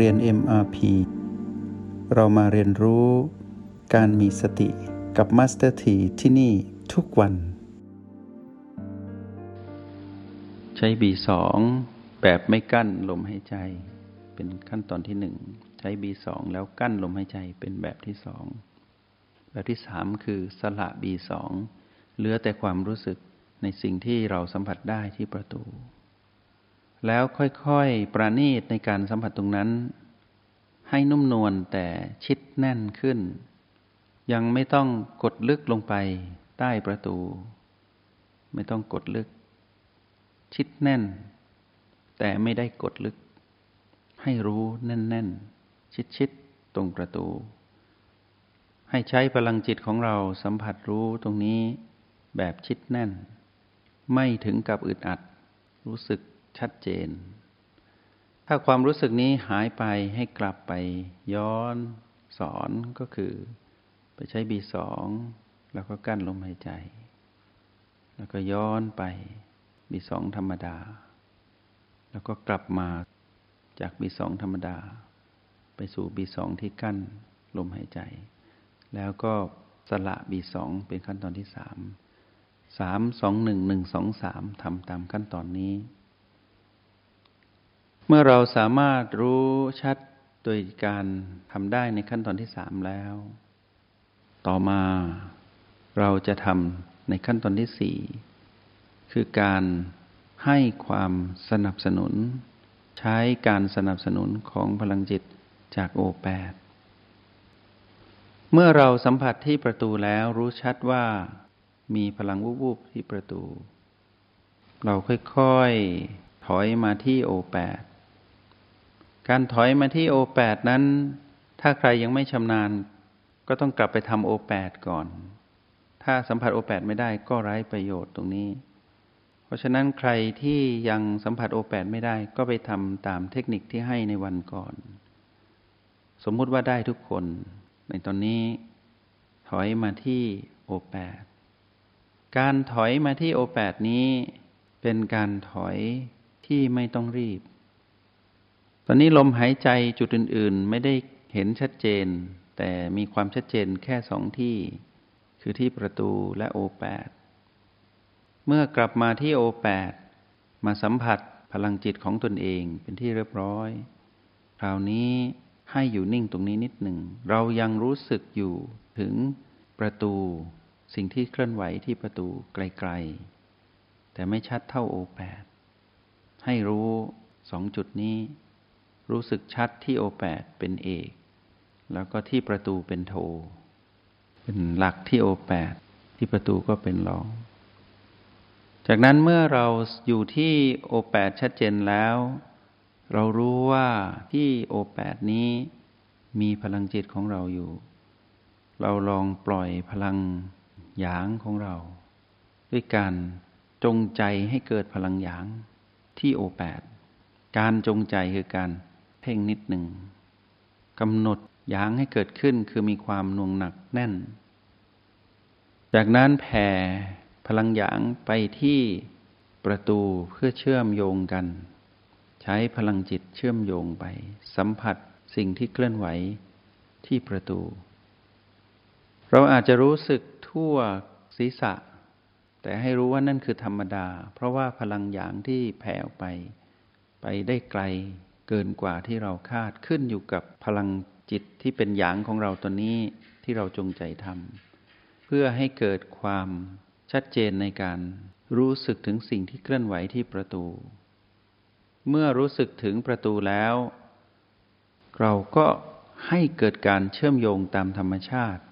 เรียน MRP เรามาเรียนรู้การมีสติกับ Master T ที่ที่นี่ทุกวัน ใช้ B2 แบบไม่กั้นลมหายใจ เป็นขั้นตอนที่หนึ่งใช้ B2 แล้วกั้นลมหายใจเป็นแบบที่สองแบบที่สามคือสละ B2 เหลือแต่ความรู้สึกในสิ่งที่เราสัมผัสได้ที่ประตู แล้วค่อยๆ ประณีตในการสัมผัสตรงนั้น ให้นุ่มนวลแต่ชิดแน่นขึ้น ยังไม่ต้องกดลึกลงไปใต้ประตู ไม่ต้องกดลึก ชิดแน่น แต่ไม่ได้กดลึก ให้รู้แน่นๆ ชิดๆ ตรงประตู ให้ใช้พลังจิตของเราสัมผัสรู้ตรงนี้แบบชิดแน่น ไม่ถึงกับอึดอัด รู้สึก ชัดเจน ถ้าความรู้สึกนี้หายไปให้กลับไปย้อนสอนก็คือ ไปใช้บีสองแล้วก็กั้นลมหายใจ แล้วก็ย้อนไปบีสองธรรมดา แล้วก็กลับมาจากบีสองธรรมดา ไปสู่บีสองที่กั้นลมหายใจ แล้วก็สละบีสองเป็นขั้นตอนที่สามสามสองหนึ่งหนึ่งสองสามทำตามขั้นตอนนี้ เมื่อเราสามารถรู้ชัดโดยการทำได้ในขั้นตอนที่สามแล้ว ต่อมาเราจะทำในขั้นตอนที่สี่คือการให้ความสนับสนุน ใช้การสนับสนุนของพลังจิตจากโอแปดเมื่อเราสัมผัสที่ประตูแล้วรู้ชัดว่ามีพลังวูบๆที่ประตู เราค่อยๆถอยมาที่โอแปด การถอยมาที่โอแปดนั้น ถ้าใครยังไม่ชำนาญ ก็ต้องกลับไปทำโอแปดก่อน ถ้าสัมผัสโอแปดไม่ได้ก็ไร้ประโยชน์ตรงนี้ เพราะฉะนั้นใครที่ยังสัมผัสโอแปดไม่ได้ก็ไปทำตามเทคนิคที่ให้ในวันก่อน สมมุติว่าได้ทุกคน ในตอนนี้ ถอยมาที่โอแปดการถอยมาที่โอแปดนี้ เป็นการถอยที่ไม่ต้องรีบ ตอนนี้ลมหายใจจุดอื่น ๆ ไม่ได้เห็นชัดเจน แต่มีความชัดเจนแค่สองที่ คือที่ประตูและโอแปดเมื่อกลับมาที่โอแปดมาสัมผัสพลังจิตของตนเองเป็นที่เรียบร้อย คราวนี้ให้อยู่นิ่งตรงนี้นิดหนึ่ง เรายังรู้สึกอยู่ถึงประตู สิ่งที่เคลื่อนไหวที่ประตูไกลๆ แต่ไม่ชัดเท่าโอแปดให้รู้สองจุดนี้ รู้สึกชัดที่โอแปดเป็นเอก แล้วก็ที่ประตูเป็นโท เป็นหลักที่โอแปดที่ประตูก็เป็นรอง จากนั้นเมื่อเราอยู่ที่โอแปดชัดเจนแล้ว เรารู้ว่าที่โอแปดนี้มีพลังจิตของเราอยู่ เราลองปล่อยพลังหยางของเรา ด้วยการจงใจให้เกิดพลังหยางที่โอแปดการจงใจคือการ เพ่งนิดหนึ่งกำหนดหยางให้เกิดขึ้นคือมีความน่วงหนักแน่น จากนั้นแผ่พลังหยางไปที่ประตูเพื่อเชื่อมโยงกัน ใช้พลังจิตเชื่อมโยงไป สัมผัสสิ่งที่เคลื่อนไหวที่ประตู เราอาจจะรู้สึกทั่วศีรษะ แต่ให้รู้ว่านั่นคือธรรมดา เพราะว่าพลังหยางที่แผ่ออกไป ไปได้ไกล เกินกว่าที่เราคาดขึ้นอยู่กับพลังจิตที่เป็นหยางของเราตัวนี้ที่เราจงใจทำเพื่อให้เกิดความชัดเจนในการรู้สึกถึงสิ่งที่เคลื่อนไหวที่ประตู เมื่อรู้สึกถึงประตูแล้ว เราก็ให้เกิดการเชื่อมโยงตามธรรมชาติ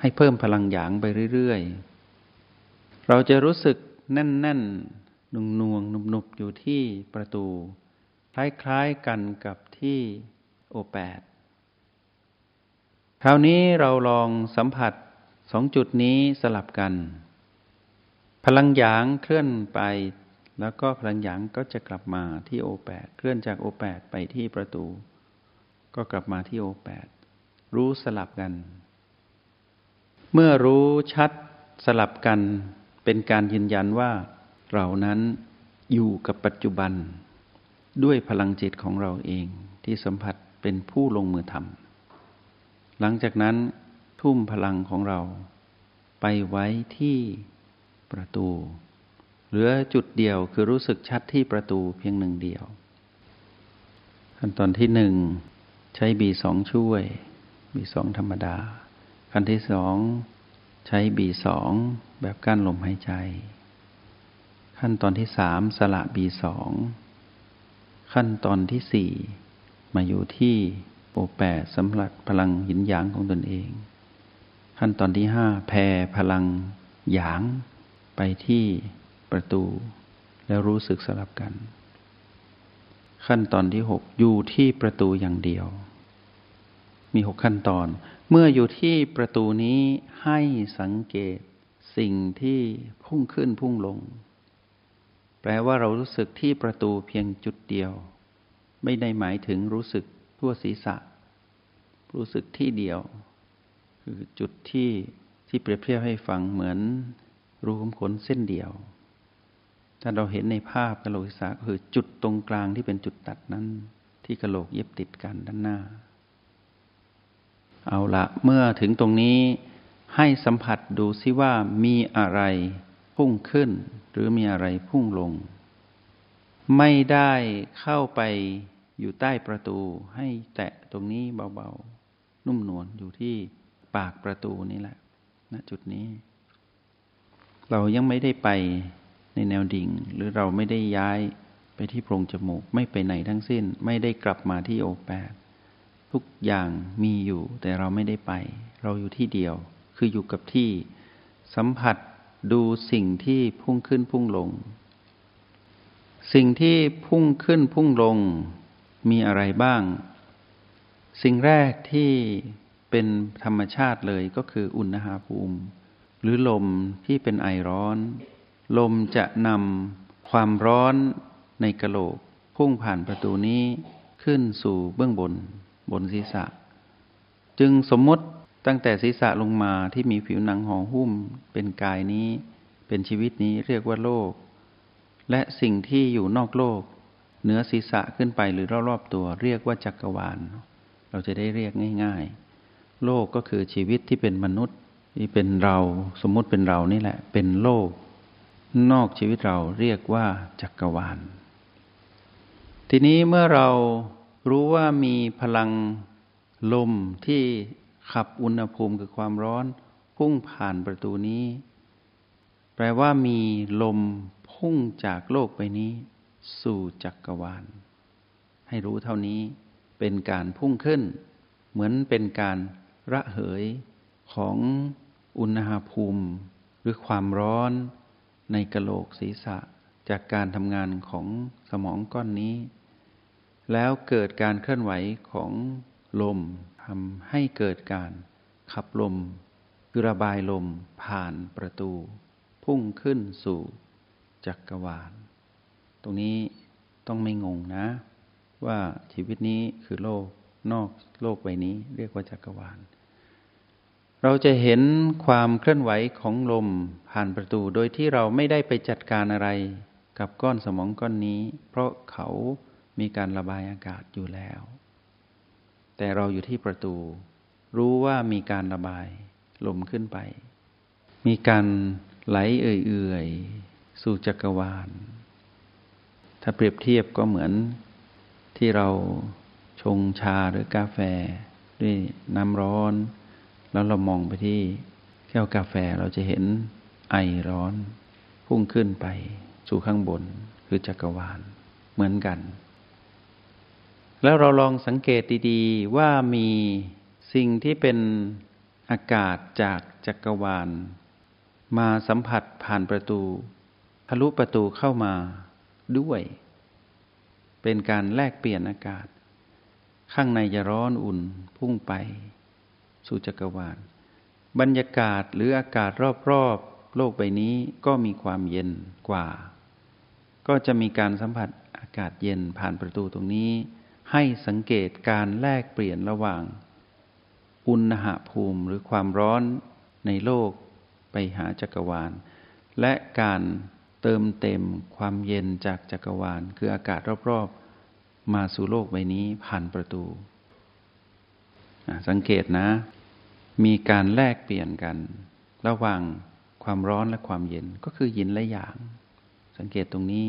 ให้เพิ่มพลังหยางไปเรื่อยๆ เราจะรู้สึกแน่นๆนุ่งนวงนุบนุบอยู่ที่ประตู คล้ายๆกันกับที่โอแปดคราวนี้เราลองสัมผัสสองจุดนี้สลับกัน พลังหยางเคลื่อนไป แล้วก็พลังหยางก็จะกลับมาที่โอแปดเคลื่อนจากโอแปดไปที่ประตู ก็กลับมาที่โอแปดรู้สลับกัน เมื่อรู้ชัดสลับกันเป็นการยืนยันว่าเรานั้นอยู่กับปัจจุบัน ด้วยพลังจิตของเราเองที่สัมผัสเป็นผู้ลงมือทำหลังจากนั้นทุ่มพลังของเราไปไว้ที่ประตู เหลือจุดเดียวคือรู้สึกชัดที่ประตูเพียงหนึ่งเดียว ขั้นตอนที่หนึ่งใช้บีสองช่วย บีสองธรรมดา ขั้นที่สองใช้บีสองแบบกั้นลมหายใจ ขั้นตอนที่สามสละบีสอง ขั้นตอนที่สี่มาอยู่ที่โอแปดสำหรับพลังหินหยางของตนเอง ขั้นตอนที่ห้าแผ่พลังหยางไปที่ประตู แล้วรู้สึกสลับกัน ขั้นตอนที่หกอยู่ที่ประตูอย่างเดียว มีหกขั้นตอน เมื่ออยู่ที่ประตูนี้ให้สังเกตสิ่งที่พุ่งขึ้นพุ่งลง แปลว่าเรารู้สึกที่ประตูเพียงจุดเดียว ไม่ได้หมายถึงรู้สึกทั่วศีรษะ รู้สึกที่เดียว คือจุดที่ที่เปรียบเทียบให้ฟังเหมือนรูขุมขนเส้นเดียว ถ้าเราเห็นในภาพกะโหลกศีรษะก็คือจุดตรงกลางที่เป็นจุดตัดนั้น ที่กะโหลกเย็บติดกันด้านหน้า เอาละเมื่อถึงตรงนี้ให้สัมผัสดูซิว่ามีอะไร พุ่งขึ้น หรือมีอะไรพุ่งลง ไม่ได้เข้าไปอยู่ใต้ประตูให้แตะตรงนี้เบาๆ นุ่มนวลอยู่ที่ปากประตูนี่แหละณจุดนี้ เรายังไม่ได้ไปในแนวดิ่ง หรือเราไม่ได้ย้ายไปที่โพรงจมูกไม่ไปไหนทั้งสิ้น ไม่ได้กลับมาที่โอแปดทุกอย่างมีอยู่แต่เราไม่ได้ไป เราอยู่ที่เดียว คืออยู่กับที่สัมผัส ดูสิ่งที่พุ่งขึ้นพุ่งลง สิ่งที่พุ่งขึ้นพุ่งลงมีอะไรบ้าง สิ่งแรกที่เป็นธรรมชาติเลยก็คืออุณหภูมิ หรือลมที่เป็นไอร้อน ลมจะนำความร้อนในกระโหลก พุ่งผ่านประตูนี้ขึ้นสู่เบื้องบน บนศีรษะ จึงสมมติ ตั้งแต่ศีรษะลงมาที่มีผิวหนังห่อหุ้ม เป็นกายนี้ เป็นชีวิตนี้เรียกว่าโลก และสิ่งที่อยู่นอกโลก เหนือศีรษะขึ้นไปหรือรอบๆตัว เรียกว่าจักรวาล เราจะได้เรียกง่าย ๆ โลกก็คือชีวิตที่เป็นมนุษย์ที่เป็นเราสมมุติเป็นเรานี่แหละ เป็นโลก นอกชีวิตเราเรียกว่าจักรวาล ทีนี้เมื่อเรารู้ว่ามีพลังลมที่ ขับอุณหภูมิคือความร้อน พุ่งผ่านประตูนี้ แปลว่ามีลมพุ่งจากโลกไปนี้ สู่จักกรวาล ให้รู้เท่านี้เป็นการพุ่งขึ้น เหมือนเป็นการระเหยของอุณหภูมิ หรือความร้อนในกระโหลกศีรษะจากการทำงานของสมองก้อนนี้ แล้วเกิดการเคลื่อนไหวของลมำให้เกิดการขับลมคือระบายลมผ่านประตู พุ่งขึ้นสู่จักรวาล ตรงนี้ต้องไม่งงนะ ว่าชีวิตนี้คือโลกนอกโลกใบนี้เรียกว่าจักรวาล เราจะเห็นความเคลื่อนไหวของลมผ่านประตูโดยที่เราไม่ได้ไปจัดการอะไรกับก้อนสมองก้อนนี้ เพราะเขามีการระบายอากาศอยู่แล้ว แต่เราอยู่ที่ประตู รู้ว่ามีการระบายลมขึ้นไป มีการไหลเอื่อยๆ สู่จักรวาล ถ้าเปรียบเทียบก็เหมือนที่เราชงชาหรือกาแฟ ด้วยน้ำร้อน แล้วเรามองไปที่แก้วกาแฟเราจะเห็นไอร้อน พุ่งขึ้นไปสู่ข้างบนคือจักรวาลเหมือนกัน แล้วเราลองสังเกตดีๆ ว่ามีสิ่งที่เป็นอากาศจากจักรวาล มาสัมผัสผ่านประตู ทะลุประตูเข้ามาด้วย เป็นการแลกเปลี่ยนอากาศ ข้างในจะร้อนอุ่นพุ่งไป สู่จักรวาล บรรยากาศหรืออากาศรอบๆ โลกใบนี้ก็มีความเย็นกว่า ก็จะมีการสัมผัสอากาศเย็นผ่านประตูตรงนี้ ให้สังเกตการแลกเปลี่ยนระหว่าง อุณหภูมิหรือความร้อนในโลกไปหาจักรวาล และการเติมเต็มความเย็นจากจักรวาล คืออากาศรอบๆ มาสู่โลกใบนี้ผ่านประตู สังเกตนะ มีการแลกเปลี่ยนกัน ระหว่างความร้อนและความเย็นก็คือยินและหยาง สังเกตตรงนี้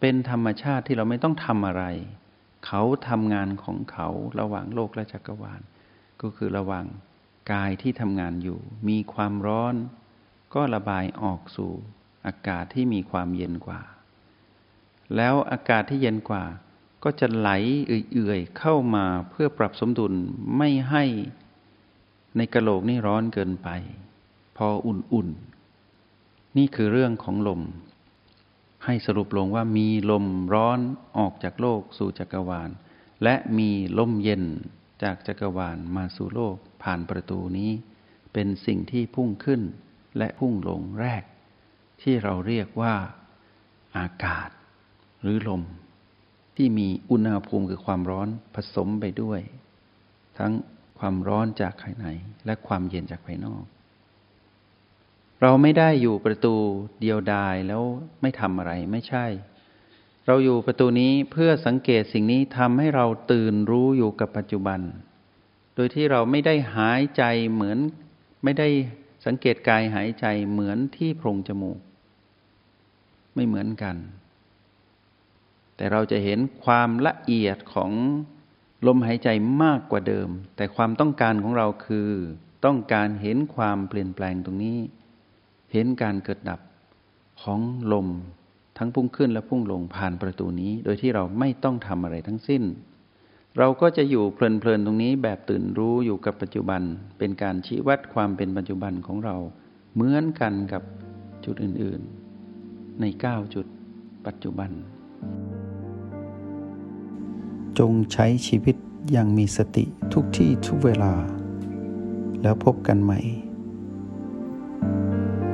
เป็นธรรมชาติที่เราไม่ต้องทำอะไร เขาทำงานของเขาระหว่างโลกและจักรวาล ก็คือระหว่างกายที่ทำงานอยู่ มีความร้อน ก็ระบายออกสู่อากาศที่มีความเย็นกว่า แล้วอากาศที่เย็นกว่า ก็จะไหลเอื่อยๆเข้ามาเพื่อปรับสมดุลไม่ให้ในกระโหลกนี่ร้อนเกินไป พออุ่นๆนี่คือเรื่องของลม ให้สรุปลงว่ามีลมร้อนออกจากโลกสู่จักรวาล และมีลมเย็นจากจักรวาลมาสู่โลกผ่านประตูนี้ เป็นสิ่งที่พุ่งขึ้นและพุ่งลงแรก ที่เราเรียกว่า อากาศ หรือลม ที่มีอุณหภูมิคือความร้อนผสมไปด้วย ทั้งความร้อนจากภายในและความเย็นจากภายนอก เราไม่ได้อยู่ประตูเดียวดายแล้วไม่ทำอะไรไม่ใช่ เราอยู่ประตูนี้เพื่อสังเกตสิ่งนี้ทำให้เราตื่นรู้อยู่กับปัจจุบัน โดยที่เราไม่ได้หายใจเหมือนไม่ได้สังเกตกายหายใจเหมือนที่โพรงจมูก ไม่เหมือนกัน แต่เราจะเห็นความละเอียดของลมหายใจมากกว่าเดิม แต่ความต้องการของเราคือ ต้องการเห็นความเปลี่ยนแปลงตรงนี้ เห็นการเกิดดับของลมทั้งพุ่งขึ้นและพุ่งลงผ่านประตูนี้ โดยที่เราไม่ต้องทำอะไรทั้งสิ้น เราก็จะอยู่เพลินๆตรงนี้แบบตื่นรู้อยู่กับปัจจุบัน เป็นการชี้วัดความเป็นปัจจุบันของเรา เหมือนกันกับจุดอื่นๆ ใน 9 จุดปัจจุบัน จงใช้ชีวิตอย่างมีสติทุกที่ทุกเวลา แล้วพบกันใหม่